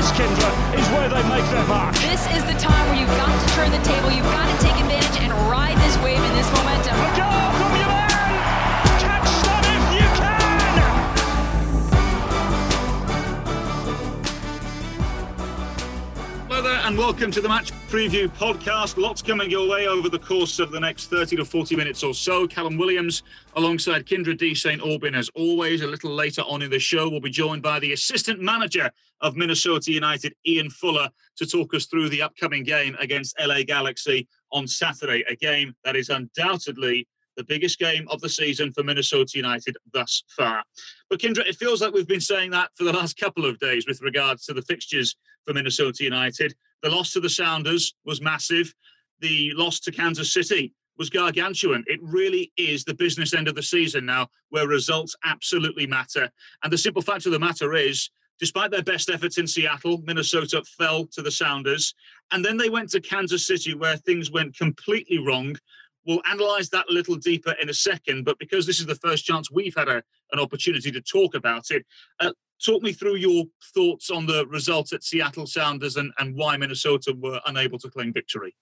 this, Kyndra, is where they make their mark. This is the time where you've got to turn the table, you've got to take advantage and ride this wave and this momentum. And welcome to the Match Preview Podcast. Lots coming your way over the course of the next 30 to 40 minutes or so. Callum Williams, alongside Kyndra D. St. Aubin, as always. A little later on in the show, we'll be joined by the assistant manager of Minnesota United, Ian Fuller, to talk us through the upcoming game against LA Galaxy on Saturday. A game that is undoubtedly the biggest game of the season for Minnesota United thus far. But Kyndra, it feels like we've been saying that for the last couple of days with regards to the fixtures for Minnesota United. The loss to the Sounders was massive. The loss to Kansas City was gargantuan. It really is the business end of the season now where results absolutely matter. And the simple fact of the matter is, despite their best efforts in Seattle, Minnesota fell to the Sounders. And then they went to Kansas City where things went completely wrong. We'll analyze that a little deeper in a second, but because this is the first chance we've had a, an opportunity to talk about it, uh, talk me through your thoughts on the result at Seattle Sounders and, and why Minnesota were unable to claim victory.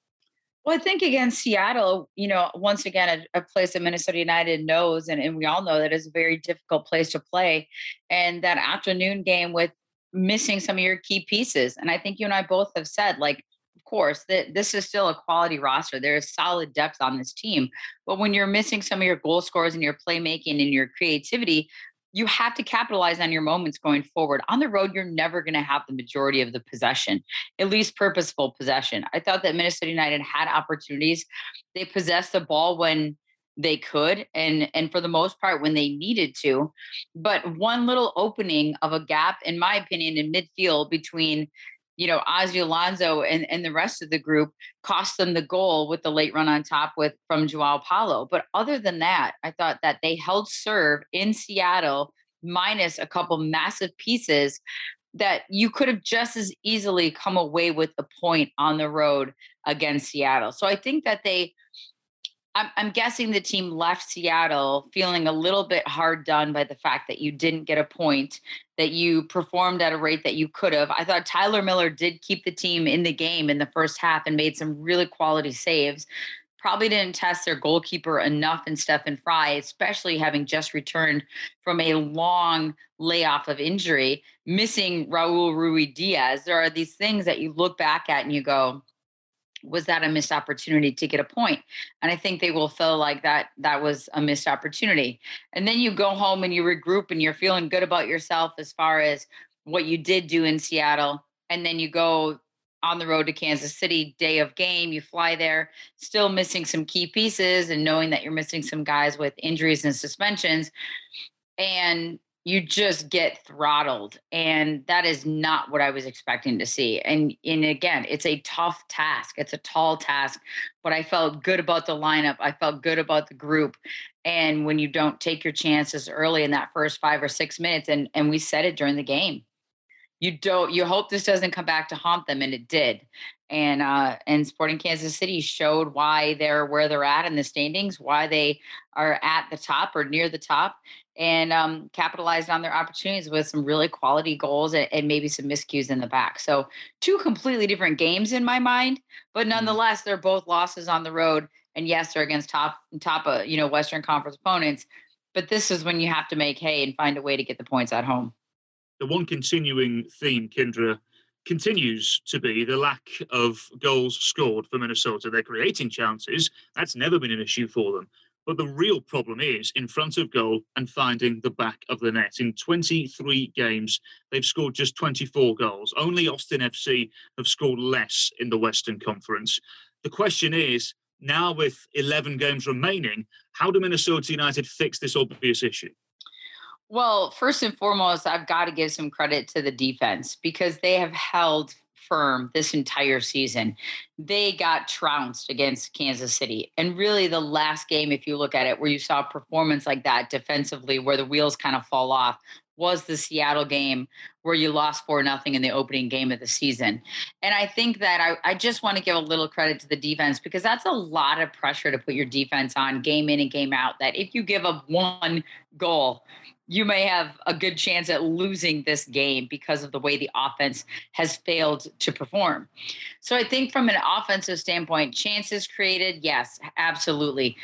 Well, I think against Seattle, you know, once again, a, a, place that Minnesota United knows, and, and we all know that is a very difficult place to play. And that afternoon game with missing some of your key pieces. And I think you and I both have said, like, of course that this is still a quality roster. There is solid depth on this team. But when you're missing some of your goal scores and your playmaking and your creativity, you have to capitalize on your moments going forward. On the road, you're never going to have the majority of the possession, at least purposeful possession. I thought that Minnesota United had opportunities. They possessed the ball when they could and and for the most part when they needed to but one little opening of a gap in my opinion in midfield between you know, Ozzie Alonso and, and the rest of the group cost them the goal with the late run on top with from Joao Paulo. But other than that, I thought that they held serve in Seattle minus a couple massive pieces that you could have just as easily come away with a point on the road against Seattle. So I think that they I'm, I'm guessing the team left Seattle feeling a little bit hard done by the fact that you didn't get a point, that you performed at a rate that you could have. I thought Tyler Miller did keep the team in the game in the first half and made some really quality saves. Probably didn't test their goalkeeper enough in Stefan Frei, especially having just returned from a long layoff of injury, missing Raul Ruidíaz. There are these things that you look back at and you go, was that a missed opportunity to get a point and i think they will feel like that that was a missed opportunity. And then you go home and you regroup and you're feeling good about yourself as far as what you did do in seattle and then you go on the road to kansas city day of game you fly there still missing some key pieces and knowing that you're missing some guys with injuries and suspensions and you just get throttled and that is not what i was expecting to see and and again it's a tough task it's a tall task but i felt good about the lineup i felt good about the group and when you don't take your chances early in that first 5 or 6 minutes and and we said it during the game you don't you hope this doesn't come back to haunt them and it did and uh and sporting kansas city showed why they're where they're at in the standings why they are at the top or near the top and um, capitalized on their opportunities with some really quality goals and, and, maybe some miscues in the back. So two completely different games in my mind, but mm-hmm. nonetheless, they're both losses on the road. And yes, they're against top top uh, you know Western Conference opponents. But this is when you have to make hay and find a way to get the points at home. The one continuing theme, Kyndra, continues to be the lack of goals scored for Minnesota. They're creating chances. That's never been an issue for them. But the real problem is in front of goal and finding the back of the net. In 23 games, they've scored just 24 goals. Only Austin FC have scored less in the Western Conference. The question is now, with 11 games remaining, how do Minnesota United fix this obvious issue? Well, first and foremost, I've got to give some credit to the defense because they have held firm this entire season. They got trounced against Kansas City. And really, the last game, if you look at it, where you saw a performance like that defensively, where the wheels kind of fall off, was the Seattle game where you lost four nothing in the opening game of the season. And I think that I, I just want to give a little credit to the defense because that's a lot of pressure to put your defense on game in and game out. That if you give up one goal, you may have a good chance at losing this game because of the way the offense has failed to perform. So I think from an offensive standpoint, chances created, yes, absolutely.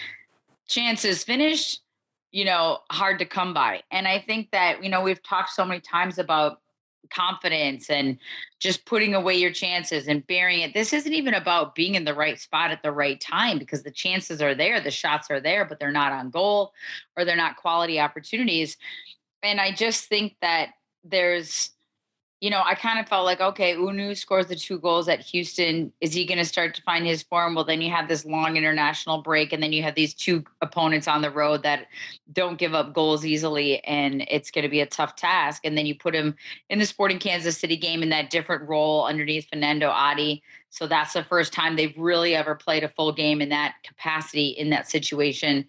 Chances finished, you know, hard to come by. And I think that, you know, we've talked so many times about confidence and just putting away your chances and bearing it. This isn't even about being in the right spot at the right time because the chances are there, the shots are there, but they're not on goal or they're not quality opportunities. And I just think that there's you know, I kind of felt like, okay, Hunou scores the two goals at Houston. Is he going to start to find his form? Well, then you have this long international break, and then you have these two opponents on the road that don't give up goals easily, and it's going to be a tough task. And then you put him in the Sporting Kansas City game in that different role underneath Fanendo Adi. So that's the first time they've really ever played a full game in that capacity in that situation,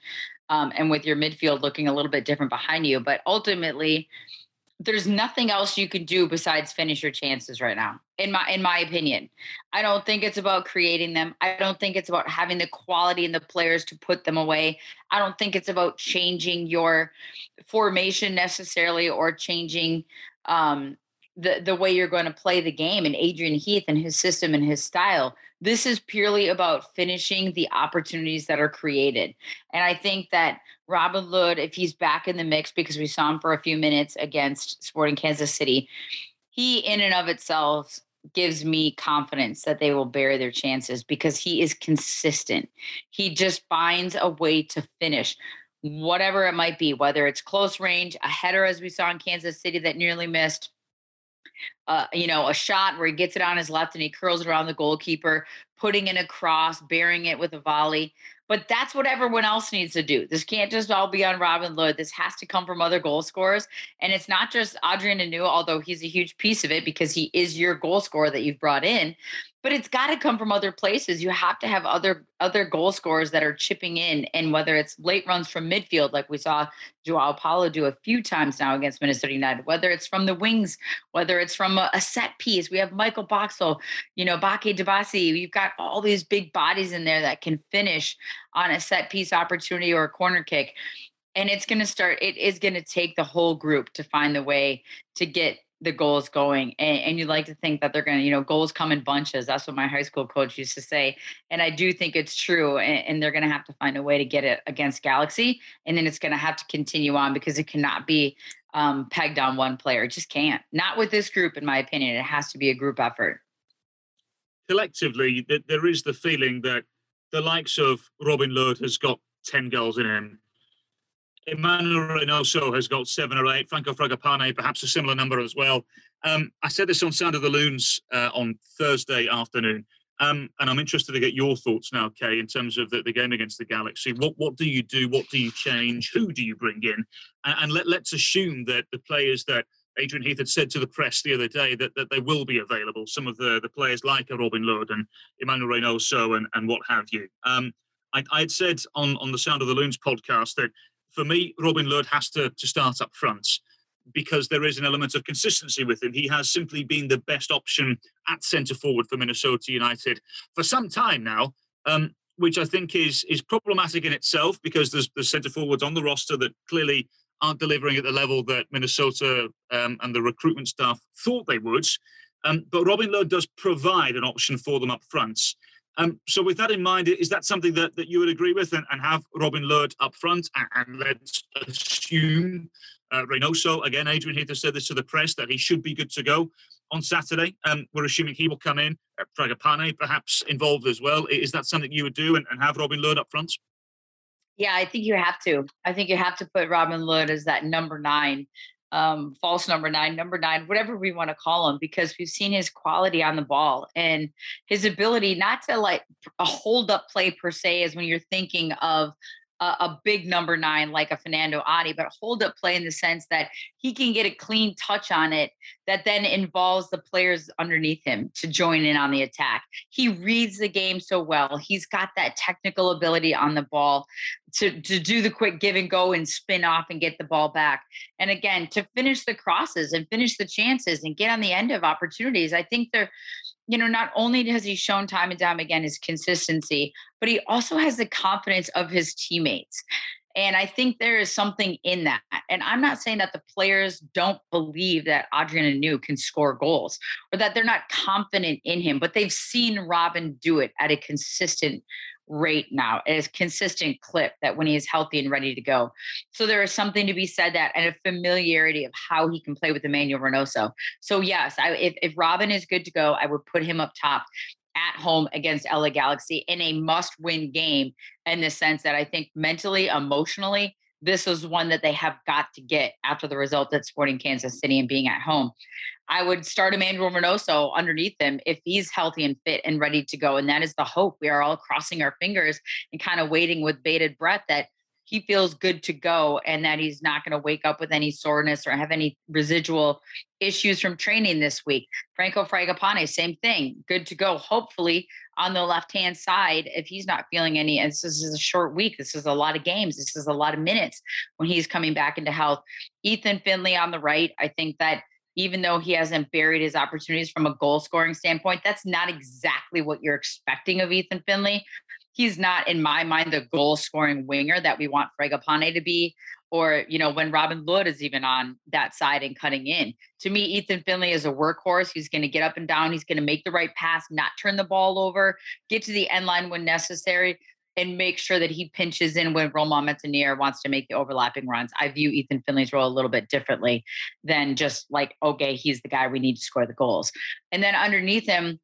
um, and with your midfield looking a little bit different behind you. But ultimately, there's nothing else you can do besides finish your chances right now in my in my opinion. I don't think it's about creating them. I don't think it's about having the quality and the players to put them away. I don't think it's about changing your formation necessarily or changing um, the the way you're going to play the game. And Adrian Heath and his system and his style. This is purely about finishing the opportunities that are created. And I think that Robin Lod, if he's back in the mix because we saw him for a few minutes against Sporting Kansas City, he in and of itself gives me confidence that they will bear their chances because he is consistent. He just finds a way to finish whatever it might be, whether it's close range, a header as we saw in Kansas City that nearly missed uh, you know, a shot where he gets it on his left and he curls it around the goalkeeper, putting in a cross, bearing it with a volley. But that's what everyone else needs to do. This can't just all be on Robin Lod. This has to come from other goal scorers. And it's not just Adrien Hunou, although he's a huge piece of it because he is your goal scorer that you've brought in but it's got to come from other places. You have to have other other goal scorers that are chipping in, and whether it's late runs from midfield, like we saw Joao Paulo do a few times now against Minnesota United, whether it's from the wings, whether it's from a, a set piece. We have Michael Boxall, you know, Bakaye Dibassy. You've got all these big bodies in there that can finish on a set piece opportunity or a corner kick. And it's going to start, it is going to take the whole group to find the way to get the goals going and, and you like to think that they're going to you know goals come in bunches. That's what my high school coach used to say and i do think it's true and, and they're going to have to find a way to get it against galaxy and then it's going to have to continue on because it cannot be um, pegged on one player. It just can't. Not with this group in my opinion. It has to be a group effort. Collectively there is the feeling that the likes of robin lod has got 10 goals in him Emmanuel Reynoso has got seven or eight. Franco Fragapane, perhaps a similar number as well. Um, I said this on Sound of the Loons uh, on Thursday afternoon. Um, and I'm interested to get your thoughts now, Kay, in terms of the, the, game against the Galaxy. What what do you do? What do you change? Who do you bring in? And, and let, let's assume that the players that Adrian Heath had said to the press the other day that, that they will be available. Some of the, the players like Robin Lod and Emmanuel Reynoso and, and what have you. Um, I, I'd said on, on the Sound of the Loons podcast that for me, Robin Lod has to, to start up front because there is an element of consistency with him. He has simply been the best option at centre forward for Minnesota United for some time now, um, which I think is is problematic in itself because there's the centre forwards on the roster that clearly aren't delivering at the level that Minnesota um, and the recruitment staff thought they would. Um, but Robin Lod does provide an option for them up front. Um, so, with that in mind, is that something that, that you would agree with and, and have Robin Lod up front? And, and let's assume uh, Reynoso, again, Adrian Heath has said this to the press that he should be good to go on Saturday. Um, we're assuming he will come in. Uh, Fragapane perhaps involved as well. Is that something you would do and, and have Robin Lod up front? Yeah, I think you have to. I think you have to put Robin Lod as that number nine um, false number nine, number nine, whatever we want to call him, because we've seen his quality on the ball and his ability not to like a hold up play per se, is when you're thinking of a, a, big number nine like a Fernando Adi, but hold up play in the sense that he can get a clean touch on it that then involves the players underneath him to join in on the attack. He reads the game so well. He's got that technical ability on the ball to, to do the quick give and go and spin off and get the ball back. And again, to finish the crosses and finish the chances and get on the end of opportunities. I think they're you know, not only has he shown time and time again his consistency, but he also has the confidence of his teammates. And I think there is something in that. And I'm not saying that the players don't believe that Adrien Hunou can score goals or that they're not confident in him, but they've seen Robin do it at a consistent rate now, at a consistent clip that when he is healthy and ready to go. So there is something to be said that and a familiarity of how he can play with Emmanuel Reynoso. So yes, I, if, if Robin is good to go, I would put him up top at home against LA Galaxy in a must win game in the sense that I think mentally, emotionally, this is one that they have got to get after the result at Sporting Kansas City and being at home. I would start Emmanuel Reynoso underneath him if he's healthy and fit and ready to go. And that is the hope. We are all crossing our fingers and kind of waiting with bated breath that he feels good to go and that he's not going to wake up with any soreness or have any residual issues from training this week. Franco Fragapane, same thing, good to go. Hopefully on the left hand side, if he's not feeling any, and this is a short week, this is a lot of games, this is a lot of minutes when he's coming back into health. Ethan Finlay on the right, I think that even though he hasn't buried his opportunities from a goal scoring standpoint, that's not exactly what you're expecting of Ethan Finlay he's not in my mind the goal scoring winger that we want Fragapane to be or you know when Robin Lod is even on that side and cutting in. To me, Ethan Finlay is a workhorse. He's going to get up and down. He's going to make the right pass, not turn the ball over, get to the end line when necessary, and make sure that he pinches in when Romain Métanire wants to make the overlapping runs. I view Ethan Finlay's role a little bit differently than just like, okay, he's the guy we need to score the goals. And then underneath him,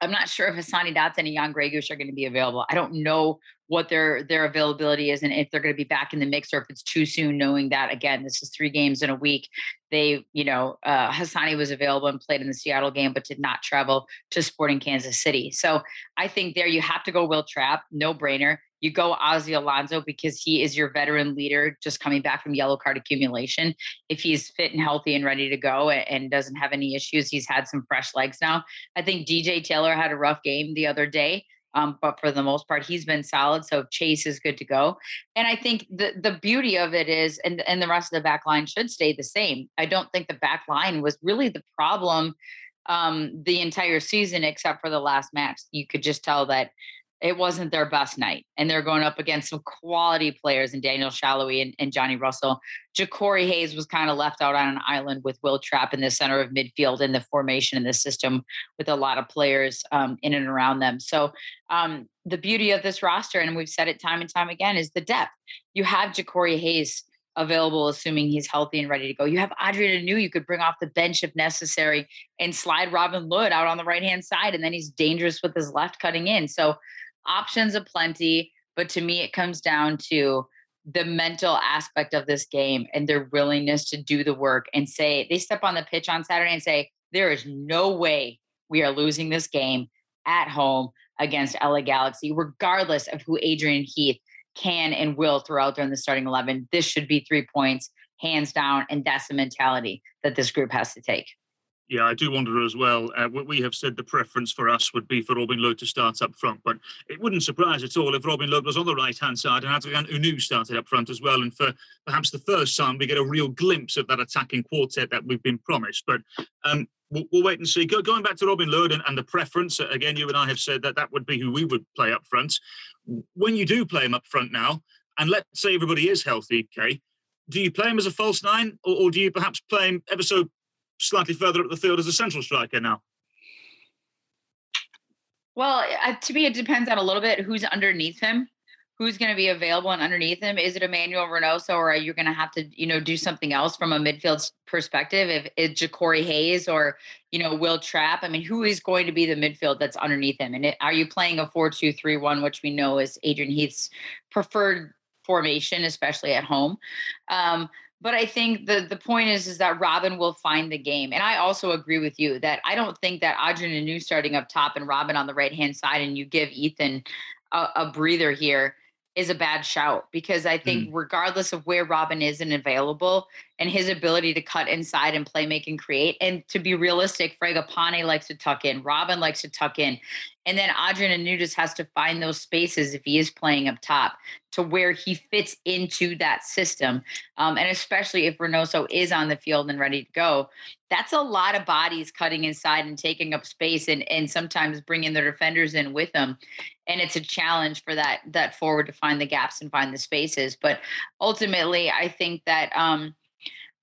I'm not sure if Hassani Dotson and Jan Gregus are going to be available. I don't know what their their availability is and if they're going to be back in the mix or if it's too soon knowing that again this is three games in a week. They you know uh, hassani was available and played in the seattle game but did not travel to sporting kansas city. So i think there you have to go Will Trapp, no brainer you go Ozzy Alonso because he is your veteran leader just coming back from yellow card accumulation. If he's fit and healthy and ready to go and doesn't have any issues, he's had some fresh legs now. I think DJ Taylor had a rough game the other day. Um, but for the most part, he's been solid. So Chase is good to go. And I think the the beauty of it is, and and the rest of the back line should stay the same. I don't think the back line was really the problem um, the entire season, except for the last match. You could just tell that it wasn't their best night. And they're going up against some quality players in Daniel Salloi and, and Johnny Russell. Jacori Hayes was kind of left out on an island with Will Trapp in the center of midfield in the formation in the system with a lot of players um, in and around them. So um, the beauty of this roster, and we've said it time and time again, is the depth. You have Jacori Hayes available, assuming he's healthy and ready to go. You have Adrien Hunou you could bring off the bench if necessary and slide Robin Lod out on the right hand side, and then he's dangerous with his left cutting in. So options aplenty, but to me, it comes down to the mental aspect of this game and their willingness to do the work and say they step on the pitch on Saturday and say, there is no way we are losing this game at home against LA Galaxy, regardless of who Adrian Heath can and will throw out there in the starting 11. This should be three points, hands down. And that's the mentality that this group has to take. Yeah, I do wonder as well. Uh, we have said the preference for us would be for Robin Lod to start up front, but it wouldn't surprise at all if Robin Lod was on the right hand side and Adrien Hunou started up front as well. And for perhaps the first time, we get a real glimpse of that attacking quartet that we've been promised. But um, we'll, we'll, wait and see. Go, going back to Robin Lod and, and the preference, uh, again, you and I have said that that would be who we would play up front. When you do play him up front now, and let's say everybody is healthy, Kay, do you play him as a false nine or, or do you perhaps play him ever so slightly further up the field as a central striker now? Well, to me, it depends on a little bit who's underneath him, who's going to be available and underneath him. Is it Emmanuel Reynoso, or are you going to have to, you know, do something else from a midfield perspective? If it's Jacori Hayes or you know Will Trapp, I mean, who is going to be the midfield that's underneath him? And it, are you playing a four-two-three-one, which we know is Adrian Heath's preferred formation, especially at home? Um, but I think the the point is is that Robin will find the game, and I also agree with you that I don't think that Adrien Hunou starting up top and Robin on the right hand side, and you give Ethan a, a, breather here is a bad shout. Because I think mm. regardless of where Robin is and available, and his ability to cut inside and play, make, and create, and to be realistic, Fragapane likes to tuck in, Robin likes to tuck in, And then Adrian Anudis has to find those spaces if he is playing up top to where he fits into that system. Um, and especially if Reynoso is on the field and ready to go, that's a lot of bodies cutting inside and taking up space and, and sometimes bringing their defenders in with them. And it's a challenge for that, that forward to find the gaps and find the spaces. But ultimately, I think that, um,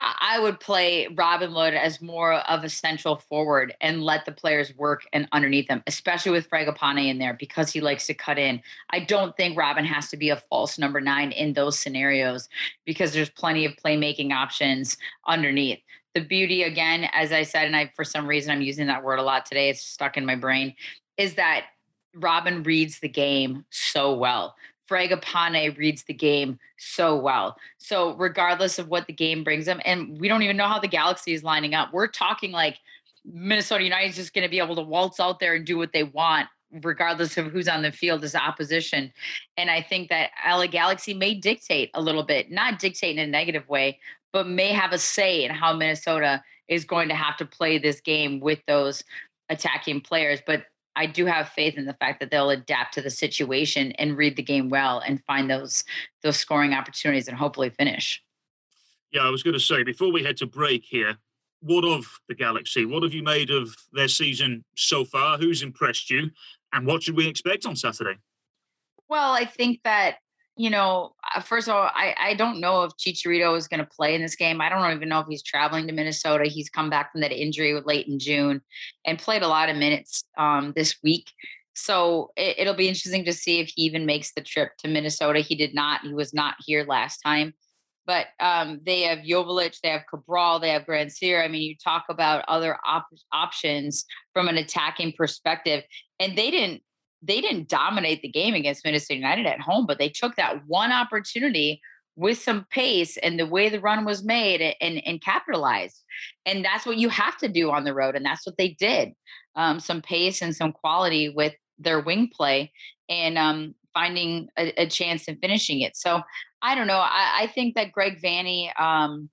I would play Robin Lod as more of a central forward and let the players work and underneath them, especially with Fragapane in there because he likes to cut in. I don't think Robin has to be a false number nine in those scenarios because there's plenty of playmaking options underneath. The beauty, again, as I said, and I for some reason I'm using that word a lot today, it's stuck in my brain, is that Robin reads the game so well. Fragapane reads the game so well. So regardless of what the game brings them, and we don't even know how the Galaxy is lining up. We're talking like Minnesota United is just going to be able to waltz out there and do what they want, regardless of who's on the field as opposition. And I think that LA Galaxy may dictate a little bit, not dictate in a negative way, but may have a say in how Minnesota is going to have to play this game with those attacking players. But I do have faith in the fact that they'll adapt to the situation and read the game well and find those those scoring opportunities and hopefully finish. Yeah, I was going to say before we head to break here, what of the Galaxy? What have you made of their season so far? Who's impressed you, and what should we expect on Saturday? Well, I think that you know, uh, first of all, I, I don't know if Chicharito is going to play in this game. I don't even know if he's traveling to Minnesota. He's come back from that injury late in June and played a lot of minutes um, this week. So it, will be interesting to see if he even makes the trip to Minnesota. He did not. He was not here last time. But um, they have Joveljic, they have Cabral, they have Grandsir. I mean, you talk about other op- options from an attacking perspective, and they didn't they didn't dominate the game against Minnesota United at home, but they took that one opportunity with some pace and the way the run was made and, and capitalized. And that's what you have to do on the road. And that's what they did. Um, some pace and some quality with their wing play and um, finding a, a, chance and finishing it. So I don't know. I, I think that Greg Vanney, um,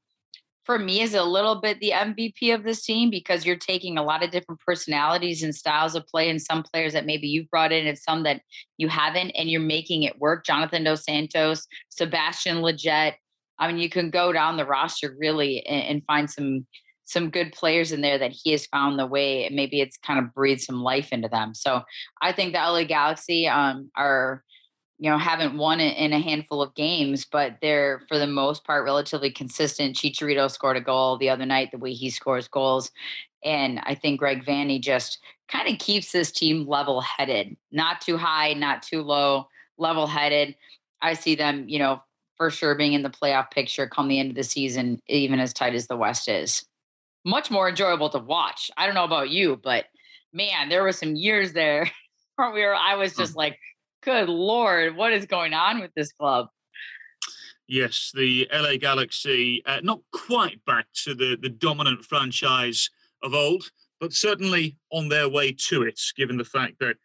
for me is a little bit the MVP of this team because you're taking a lot of different personalities and styles of play and some players that maybe you've brought in and some that you haven't and you're making it work. Jonathan Dos Santos, Sebastian Lletget. I mean, you can go down the roster really and, and find some some good players in there that he has found the way and maybe it's kind of breathed some life into them. So I think the LA Galaxy um, are you know, haven't won it in a handful of games, but they're for the most part relatively consistent. Chicharito scored a goal the other night, the way he scores goals. And I think Greg Vanney just kind of keeps this team level headed, not too high, not too low, level headed. I see them, you know, for sure being in the playoff picture come the end of the season, even as tight as the West is. Much more enjoyable to watch. I don't know about you, but man, there were some years there where we were, I was hmm. just like, good lord, what is going on with this club? Yes, the LA Galaxy, uh, not quite back to the, the dominant franchise of old, but certainly on their way to it, given the fact that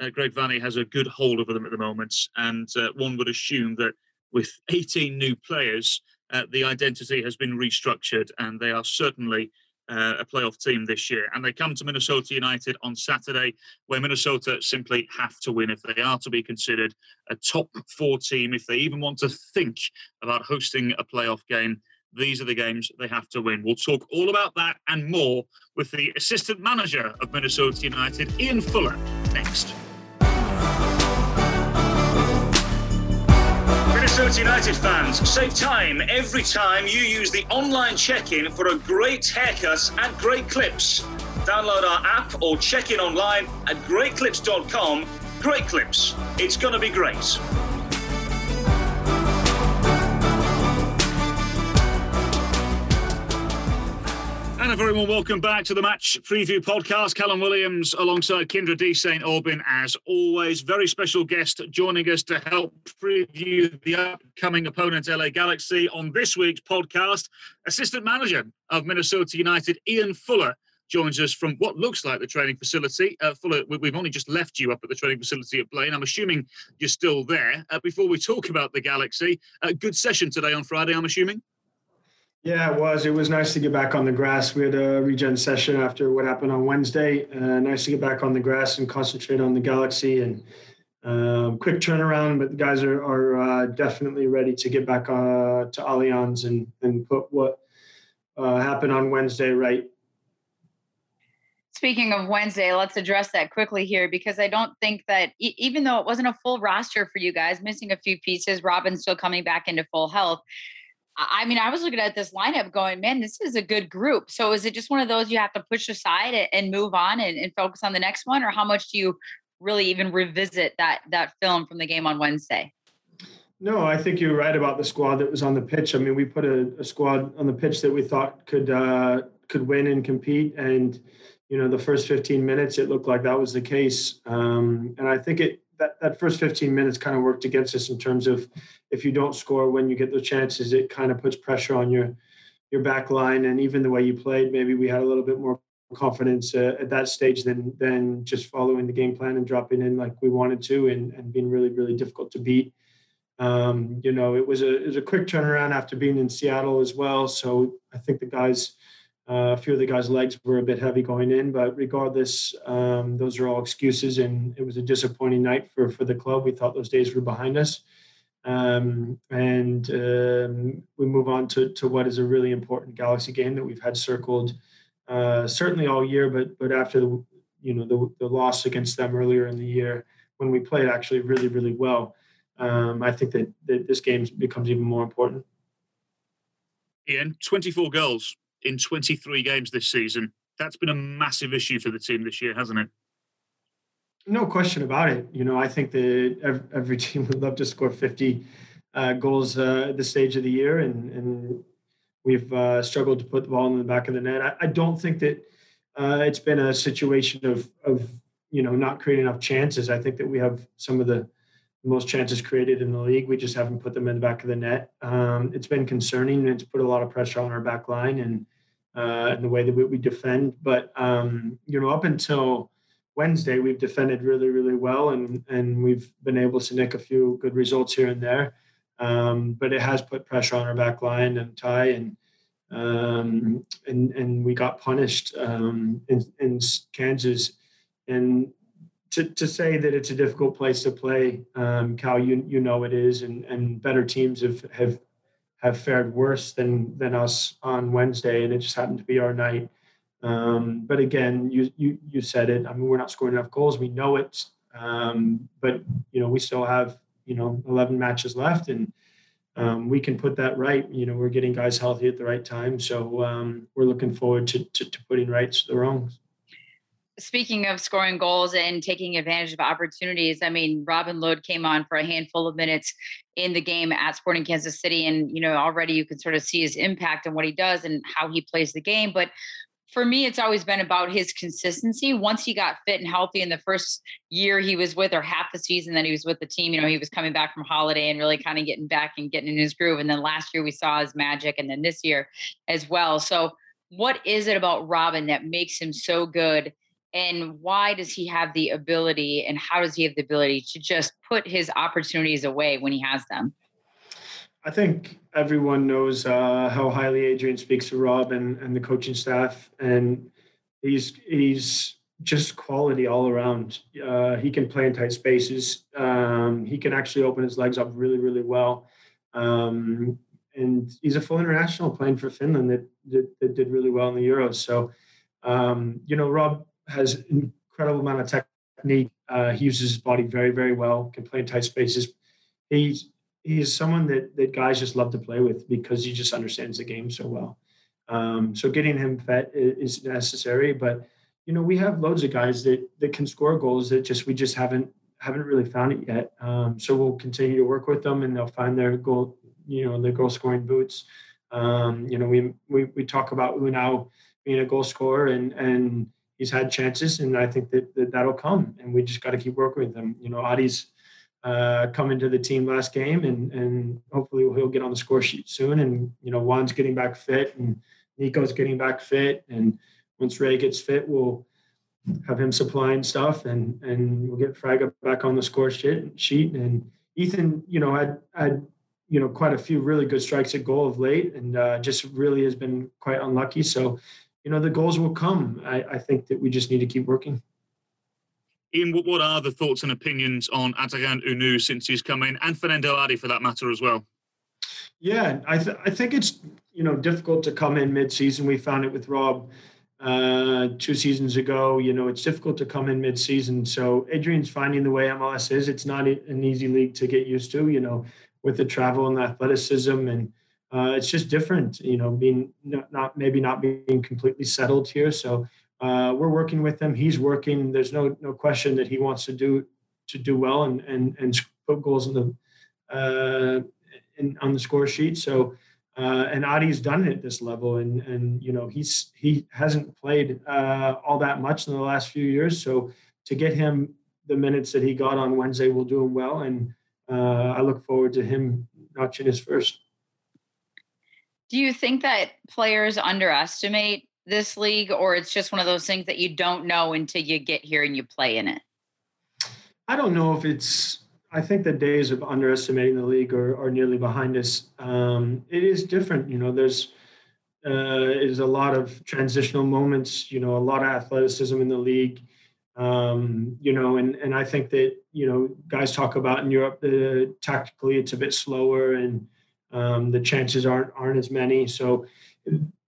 uh, Greg Vanney has a good hold over them at the moment. And uh, one would assume that with 18 new players, uh, the identity has been restructured, and they are certainly uh, a playoff team this year. And they come to Minnesota United on Saturday, where Minnesota simply have to win if they are to be considered a top four team, if they even want to think about hosting a playoff game. These are the games they have to win. We'll talk all about that and more with the assistant manager of Minnesota United, Ian Fuller, next. Minnesota United fans, save time every time you use the online check-in for a great haircut and great clips. Download our app or check in online at greatclips.com. Great Clips. It's going to be great. And a very warm welcome back to the match preview podcast. Callum Williams alongside Kyndra D. St. Aubin, as always. Very special guest joining us to help preview the upcoming opponent, LA Galaxy, on this week's podcast. Assistant manager of Minnesota United, Ian Fuller, joins us from what looks like the training facility. Uh, Fuller, we've only just left you up at the training facility at Blaine. I'm assuming you're still there. Uh, before we talk about the Galaxy, a good session today on Friday, I'm assuming? Yeah, it was. It was nice to get back on the grass. We had a regen session after what happened on Wednesday. Uh, nice to get back on the grass and concentrate on the Galaxy and um, quick turnaround. But the guys are, are uh, definitely ready to get back uh, to Allianz and and put what uh, happened on Wednesday right. Speaking of Wednesday, let's address that quickly here because I don't think that e- even though it wasn't a full roster for you guys, missing a few pieces, Robin's still coming back into full health I mean, I was looking at this lineup going, man, this is a good group. So is it just one of those you have to push aside and move on and, and focus on the next one? Or how much do you really even revisit that that film from the game on Wednesday? No, I think you're right about the squad that was on the pitch. I mean, we put a, a squad on the pitch that we thought could uh, could win and compete, and you know, the first 15 minutes it looked like that was the case. Um, and I think it that, that first 15 minutes kind of worked against us in terms of if you don't score when you get those chances, it kind of puts pressure on your your back line and even the way you played. Maybe we had a little bit more confidence uh, at that stage than than just following the game plan and dropping in like we wanted to and, and being really really difficult to beat. Um, you know, it was a it was a quick turnaround after being in Seattle as well. So I think the guys uh, a few of the guys' legs were a bit heavy going in, but regardless, um, those are all excuses, and it was a disappointing night for for the club. We thought those days were behind us, um, and um, we move on to to what is a really important Galaxy game that we've had circled uh, certainly all year, but but after the you know the the loss against them earlier in the year when we played actually really really well, um, I think that, that this game becomes even more important. Ian, 24 goals in 23 games this season. That's been a massive issue for the team this year, hasn't it? No question about it. You know, I think that every team would love to score 50 uh, goals uh, at this stage of the year, and, and we've uh, struggled to put the ball in the back of the net. I, I don't think that uh, it's been a situation of, of, you know, not creating enough chances. I think that we have some of the most chances created in the league. We just haven't put them in the back of the net. Um, it's been concerning. And it's put a lot of pressure on our back line, and uh, in the way that we, we defend. But um, you know, up until Wednesday, we've defended really, really well, and and we've been able to nick a few good results here and there. Um, but it has put pressure on our back line and Ty, and um, and and we got punished um, in, in Kansas. And to, to say that it's a difficult place to play, um, Cal, you you know it is, and and better teams have have have fared worse than than us on Wednesday, and it just happened to be our night. Um, but again, you you you said it. I mean, we're not scoring enough goals. We know it, um, but you know we still have you know 11 matches left, and um, we can put that right. You know, we're getting guys healthy at the right time, so um, we're looking forward to, to, to putting rights the wrongs speaking of scoring goals and taking advantage of opportunities, I mean, Robin Lod came on for a handful of minutes in the game at Sporting Kansas City. And, you know, already you can sort of see his impact and what he does and how he plays the game. But for me, it's always been about his consistency. Once he got fit and healthy in the first year he was with, or half the season that he was with the team, you know, he was coming back from holiday and really kind of getting back and getting in his groove. And then last year we saw his magic, and then this year as well. So, what is it about Robin that makes him so good? And why does he have the ability and how does he have the ability to just put his opportunities away when he has them? I think everyone knows uh, how highly adrian speaks to rob and, and the coaching staff and he's he's just quality all around. Uh, he can play in tight spaces. Um, he can actually open his legs up really really well. Um, and he's a full international playing for finland that, that, that did really well in the euros. So um, you know rob has incredible amount of technique. Uh, he uses his body very, very well. Can play in tight spaces. He's he's someone that that guys just love to play with because he just understands the game so well. Um, so getting him fit is necessary, but you know we have loads of guys that that can score goals that just we just haven't haven't really found it yet. Um, so we'll continue to work with them, and they'll find their goal, you know, their goal scoring boots. Um, you know, we we we talk about Hunou being a goal scorer, and and he's had chances, and I think that, that that'll come, and we just got to keep working with him. You know, Adi's uh, coming to the team last game, and and hopefully he'll get on the score sheet soon. And you know, Juan's getting back fit, and Nico's getting back fit, and once Ray gets fit, we'll have him supplying stuff, and and we'll get Fraga back on the score sheet. Sheet and Ethan, you know, had had you know quite a few really good strikes at goal of late, and uh, just really has been quite unlucky. So, you know, the goals will come. I, I think that we just need to keep working. Ian, what are the thoughts and opinions on Adrien Hunou since he's come in, and Fernando Adi for that matter as well? Yeah, I, th- I think it's you know difficult to come in mid-season. We found it with Rob uh, two seasons ago. You know, it's difficult to come in mid-season. So Adrian's finding the way MLS is. It's not an easy league to get used to. You know, with the travel and the athleticism, and uh, it's just different. You know, being not, not maybe not being completely settled here. So uh, we're working with him. He's working. There's no no question that he wants to do to do well and and and put goals in the uh, in, on the score sheet. So. Uh, and Adi's done it at this level, and and you know he's he hasn't played uh, all that much in the last few years. So to get him the minutes that he got on Wednesday will do him well, and uh, I look forward to him notching his first. Do you think that players underestimate this league, or it's just one of those things that you don't know until you get here and you play in it? I don't know if it's. I think the days of underestimating the league are, are nearly behind us. Um, it is different, you know. There's uh, is a lot of transitional moments, you know, a lot of athleticism in the league, um, you know, and and I think that you know guys talk about in Europe, the tactically it's a bit slower and um, the chances aren't aren't as many. So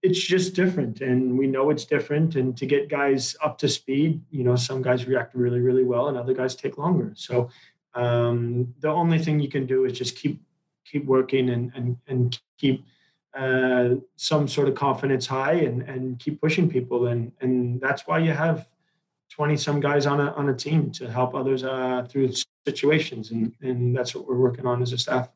it's just different and we know it's different and to get guys up to speed you know some guys react really really well and other guys take longer so um, the only thing you can do is just keep keep working and and, and keep uh, some sort of confidence high and and keep pushing people and and that's why you have 20 some guys on a on a team to help others uh, through situations and and that's what we're working on as a staff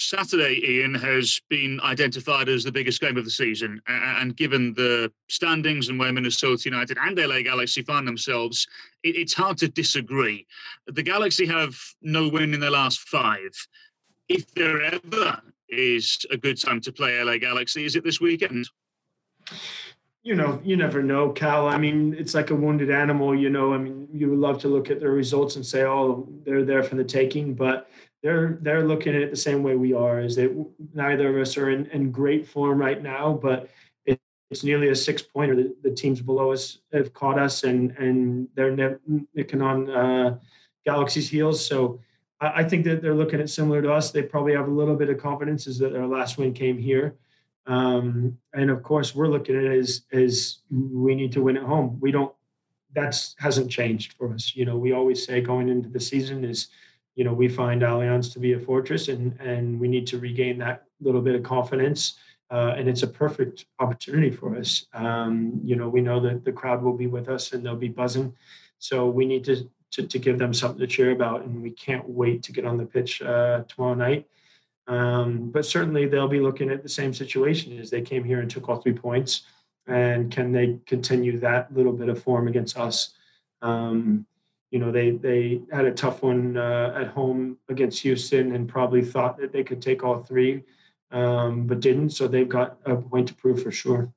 Saturday, Ian, has been identified as the biggest game of the season. And given the standings and where Minnesota United and LA Galaxy find themselves, it's hard to disagree. The Galaxy have no win in their last five. If there ever is a good time to play LA Galaxy, is it this weekend? You know, you never know, Cal. I mean, it's like a wounded animal, you know. I mean, you would love to look at the results and say, oh, they're there for the taking. But they're they're looking at it the same way we are. Is that neither of us are in, in great form right now, but it, it's nearly a six pointer. The, the, teams below us have caught us, and and they're nicking on uh, Galaxy's heels. So I, I, think that they're looking at similar to us. They probably have a little bit of confidence is that their last win came here. Um, and of course, we're looking at it as as we need to win at home. We don't. That's hasn't changed for us. You know, we always say going into the season is you know, we find Allianz to be a fortress and, and we need to regain that little bit of confidence. Uh, and it's a perfect opportunity for us. Um, you know, we know that the crowd will be with us and they'll be buzzing. So we need to, to, to give them something to cheer about. And we can't wait to get on the pitch uh, tomorrow night. Um, but certainly they'll be looking at the same situation as they came here and took all three points. And can they continue that little bit of form against us? Um, you know they they had a tough one uh, at home against Houston and probably thought that they could take all three, um, but didn't. So they've got a point to prove for sure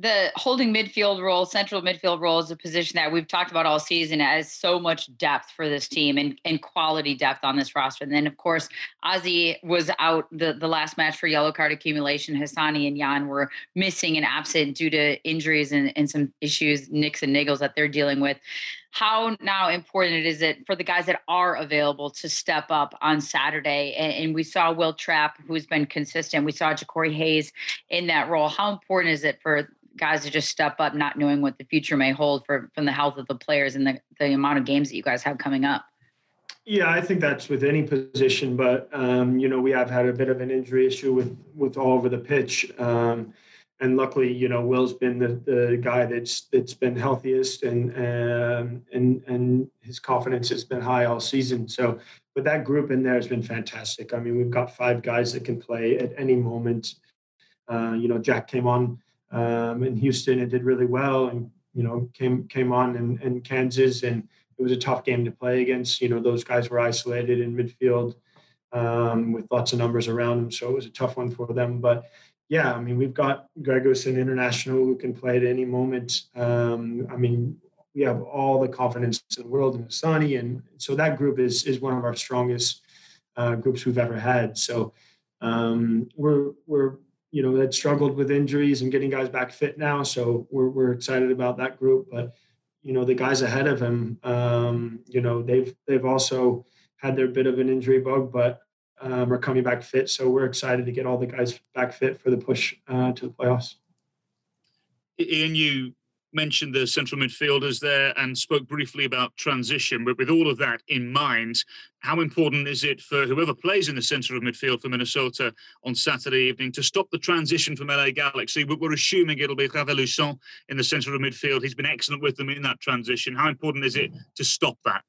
the holding midfield role, central midfield role, is a position that we've talked about all season as so much depth for this team and, and quality depth on this roster. And then, of course, Ozzy was out the, the last match for yellow card accumulation. Hassani and Jan were missing and absent due to injuries and, and some issues, nicks and niggles that they're dealing with. How now important is it for the guys that are available to step up on Saturday? And, and we saw Will Trapp, who's been consistent. We saw Jacori Hayes in that role. How important is it for guys to just step up, not knowing what the future may hold for from the health of the players and the, the amount of games that you guys have coming up. Yeah, I think that's with any position, but um, you know we have had a bit of an injury issue with with all over the pitch, um, and luckily, you know, Wil's been the, the guy that's that's been healthiest, and um, and and his confidence has been high all season. So, but that group in there has been fantastic. I mean, we've got five guys that can play at any moment. Uh, you know, Jack came on um, in Houston and did really well, and you know came came on in, in Kansas, and it was a tough game to play against. You know those guys were isolated in midfield um, with lots of numbers around them, so it was a tough one for them. But yeah, I mean we've got Gregus international who can play at any moment. Um, I mean we have all the confidence in the world in Hassani, and so that group is is one of our strongest uh, groups we've ever had. So um, we're we're you know had struggled with injuries and getting guys back fit now. So we're we're excited about that group. But you know the guys ahead of him, um, you know they've they've also had their bit of an injury bug, but um, are coming back fit. So we're excited to get all the guys back fit for the push uh, to the playoffs. Ian, you mentioned the central midfielders there and spoke briefly about transition. But with all of that in mind, how important is it for whoever plays in the centre of midfield for Minnesota on Saturday evening to stop the transition from LA Galaxy? We're assuming it'll be Javier in the centre of midfield. He's been excellent with them in that transition. How important is it to stop that?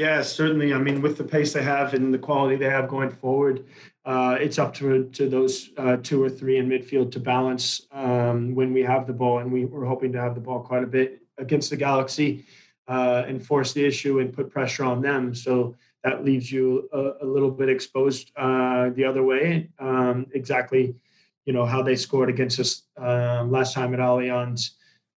Yeah, certainly. I mean, with the pace they have and the quality they have going forward, uh, it's up to to those uh, two or three in midfield to balance um, when we have the ball, and we, we're hoping to have the ball quite a bit against the Galaxy uh, and force the issue and put pressure on them. So that leaves you a, a little bit exposed uh, the other way. Um, exactly, you know how they scored against us uh, last time at Allianz.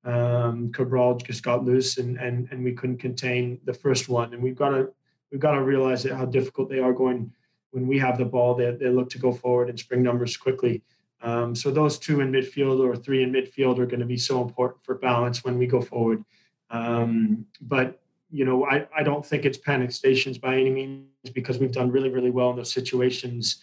Um, Cabral just got loose, and and and we couldn't contain the first one. And we've got to we've got to realize how difficult they are going when we have the ball, they, they look to go forward and spring numbers quickly. Um, so those two in midfield or three in midfield are going to be so important for balance when we go forward. Um, but you know, I, I don't think it's panic stations by any means because we've done really really well in those situations.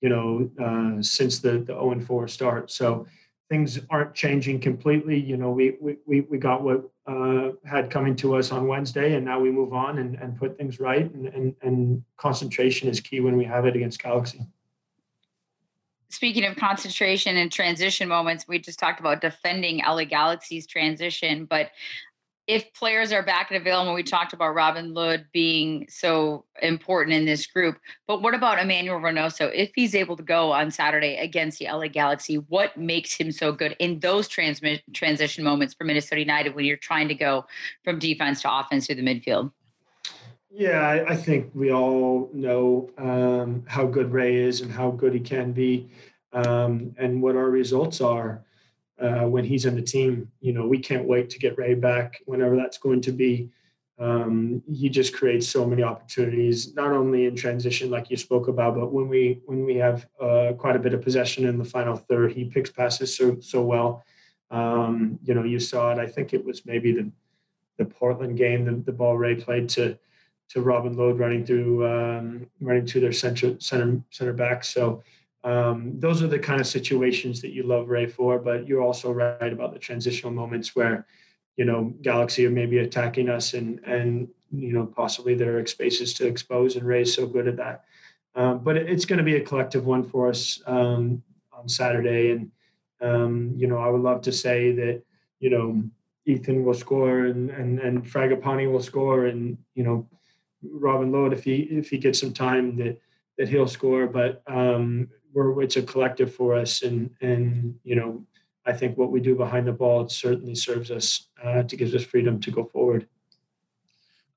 You know, uh, since the the 0 and 4 start. So things aren't changing completely. You know, we we we got what uh, had coming to us on Wednesday, and now we move on and, and put things right. And, and and concentration is key when we have it against Galaxy. Speaking of concentration and transition moments, we just talked about defending LA Galaxy's transition, but if players are back and available, we talked about Robin Lod being so important in this group, but what about Emmanuel Reynoso? If he's able to go on Saturday against the LA Galaxy, what makes him so good in those transmi- transition moments for Minnesota United when you're trying to go from defense to offense through the midfield? Yeah, I, I think we all know um, how good Ray is and how good he can be, um, and what our results are uh, when he's in the team. You know, we can't wait to get Ray back whenever that's going to be. Um, he just creates so many opportunities, not only in transition, like you spoke about, but when we when we have uh, quite a bit of possession in the final third, he picks passes so so well. Um, you know, you saw it. I think it was maybe the the Portland game, the, the ball Ray played to to Robin Lod running through um, running to their center center center back. So um, those are the kind of situations that you love Ray for. But you're also right about the transitional moments where, you know, Galaxy are maybe attacking us and and you know possibly there are spaces to expose, and Ray's so good at that. Um, but it's going to be a collective one for us um, on Saturday, and um, you know I would love to say that you know Ethan will score and and and Fragapane will score, and you know Robin Lod if he if he gets some time that that he'll score, but um, we're it's a collective for us, and and you know I think what we do behind the ball it certainly serves us uh, to give us freedom to go forward.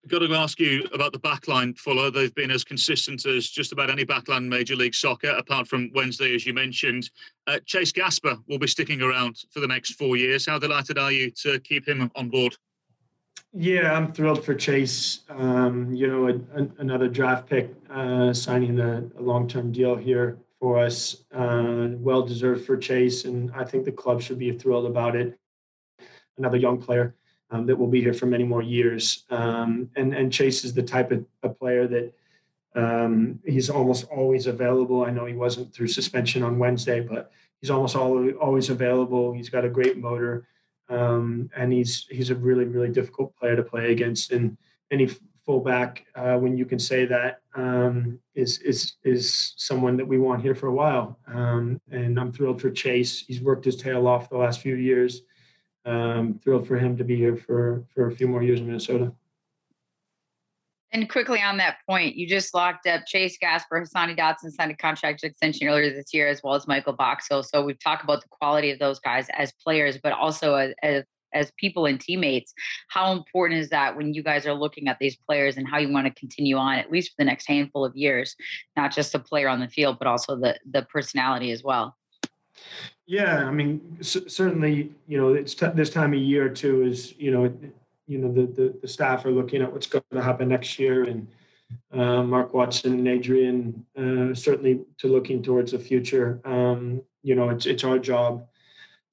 I've got to ask you about the backline, Fuller. They've been as consistent as just about any backline Major League Soccer, apart from Wednesday, as you mentioned. Uh, Chase Gasper will be sticking around for the next four years. How delighted are you to keep him on board? Yeah, I'm thrilled for Chase. Um, you know, a, a, another draft pick uh, signing a, a long-term deal here for us. Uh, well deserved for Chase, and I think the club should be thrilled about it. Another young player um, that will be here for many more years. Um, and and Chase is the type of, of player that um, he's almost always available. I know he wasn't through suspension on Wednesday, but he's almost always, always available. He's got a great motor, um, and he's he's a really really difficult player to play against. And and any fullback, uh, when you can say that, um, is is is someone that we want here for a while. Um, and I'm thrilled for Chase. He's worked his tail off the last few years. Um, thrilled for him to be here for for a few more years in Minnesota. And quickly on that point, you just locked up Chase Gasper, Hassani Dotson signed a contract extension earlier this year, as well as Michael Boxall. So we've talked about the quality of those guys as players, but also as, as as people and teammates how important is that when you guys are looking at these players and how you want to continue on at least for the next handful of years not just the player on the field but also the the personality as well yeah i mean c- certainly you know it's t- this time of year too is you know you know the, the, the staff are looking at what's going to happen next year and uh, Mark Watson and Adrian, uh, certainly to looking towards the future. Um, you know, it's it's our job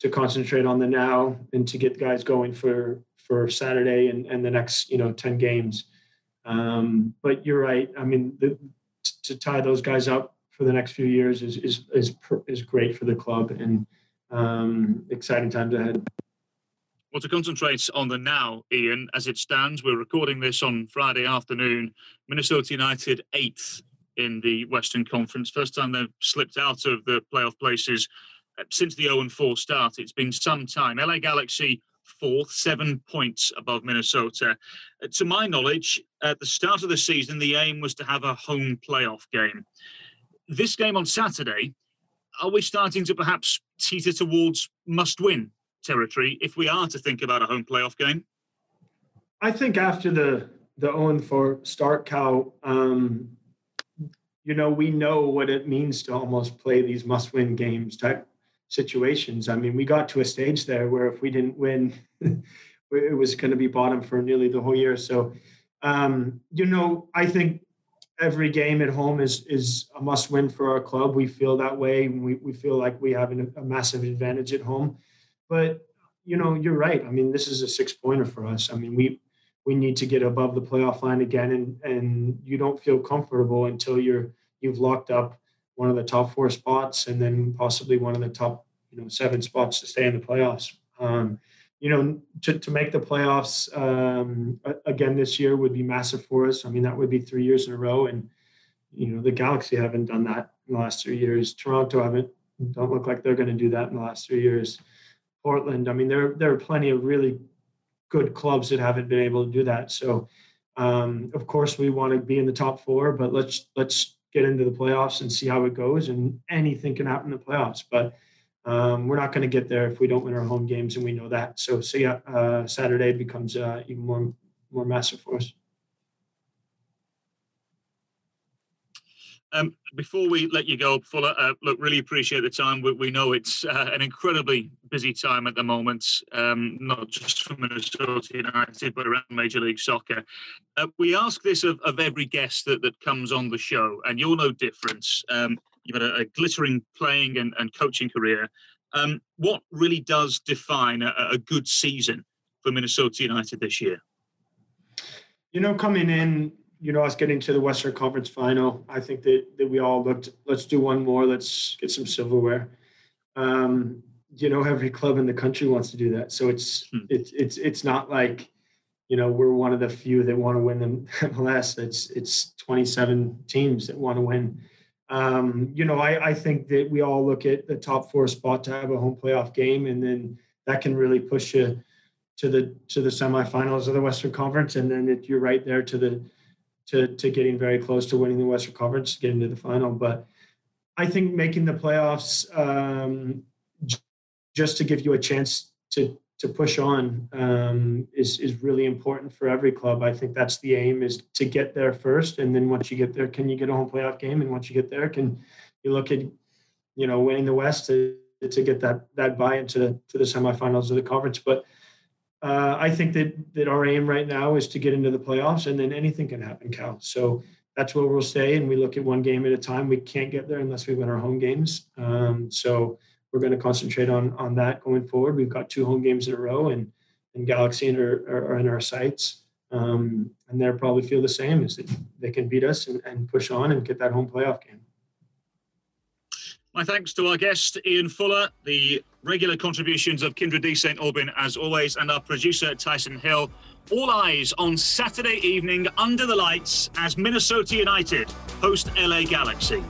to concentrate on the now and to get guys going for for Saturday and, and the next you know ten games. Um, but you're right. I mean, the, to tie those guys up for the next few years is is is is great for the club and um, exciting times ahead. Well, to concentrate on the now, Ian, as it stands, we're recording this on Friday afternoon. Minnesota United eighth in the Western Conference. First time they've slipped out of the playoff places since the 0 4 start. It's been some time. LA Galaxy fourth, seven points above Minnesota. Uh, to my knowledge, at the start of the season, the aim was to have a home playoff game. This game on Saturday, are we starting to perhaps teeter towards must win territory if we are to think about a home playoff game? I think after the the 0 4 start, Cal, um, you know, we know what it means to almost play these must win games type situations. I mean, we got to a stage there where if we didn't win, it was going to be bottom for nearly the whole year. So, um, you know, I think every game at home is is a must win for our club. We feel that way. We we feel like we have a massive advantage at home. But you know, you're right. I mean, this is a six pointer for us. I mean, we we need to get above the playoff line again, and and you don't feel comfortable until you're you've locked up one of the top four spots, and then possibly one of the top you know seven spots to stay in the playoffs. Um, you know, to, to make the playoffs um, again this year would be massive for us. I mean, that would be three years in a row, and you know, the Galaxy haven't done that in the last three years. Toronto haven't don't look like they're going to do that in the last three years. Portland, I mean, there there are plenty of really good clubs that haven't been able to do that. So, um, of course, we want to be in the top four, but let's let's get into the playoffs and see how it goes. And anything can happen in the playoffs, but um, we're not going to get there if we don't win our home games, and we know that. So, see, uh, Saturday becomes uh, even more more massive for us. Um, before we let you go, Fuller, uh, look, really appreciate the time. We, we know it's uh, an incredibly busy time at the moment, um, not just for Minnesota United, but around Major League Soccer. Uh, we ask this of, of every guest that, that comes on the show, and you're no different. Um, you've had a, a, glittering playing and, and coaching career. Um, what really does define a, a good season for Minnesota United this year? You know, coming in you know, us getting to the Western Conference final, I think that, that we all looked, let's do one more, let's get some silverware. Um, you know, every club in the country wants to do that. So it's hmm. it's it's it's not like, you know, we're one of the few that want to win the MLS. It's it's 27 teams that want to win. Um, you know, I, I think that we all look at the top four spot to have a home playoff game, and then that can really push you to the to the semifinals of the Western Conference, and then it, you're right there to the to to getting very close to winning the Western Conference, getting to the final. But I think making the playoffs um, just to give you a chance to to push on um, is is really important for every club. I think that's the aim is to get there first, and then once you get there, can you get a home playoff game? And once you get there, can you look at you know winning the West to to get that that buy into to the semifinals of the conference? But uh, I think that that our aim right now is to get into the playoffs, and then anything can happen, Cal. So that's where we'll stay, and we look at one game at a time. We can't get there unless we win our home games. Um, so we're going to concentrate on on that going forward. We've got two home games in a row, and and Galaxy are, are, are in our sights, um, and they'll probably feel the same as that they can beat us and, and push on and get that home playoff game. My thanks to our guest, Ian Fuller, the regular contributions of Kyndra de St. Aubin, as always, and our producer, Tyson Hill. All eyes on Saturday evening under the lights as Minnesota United host LA Galaxy.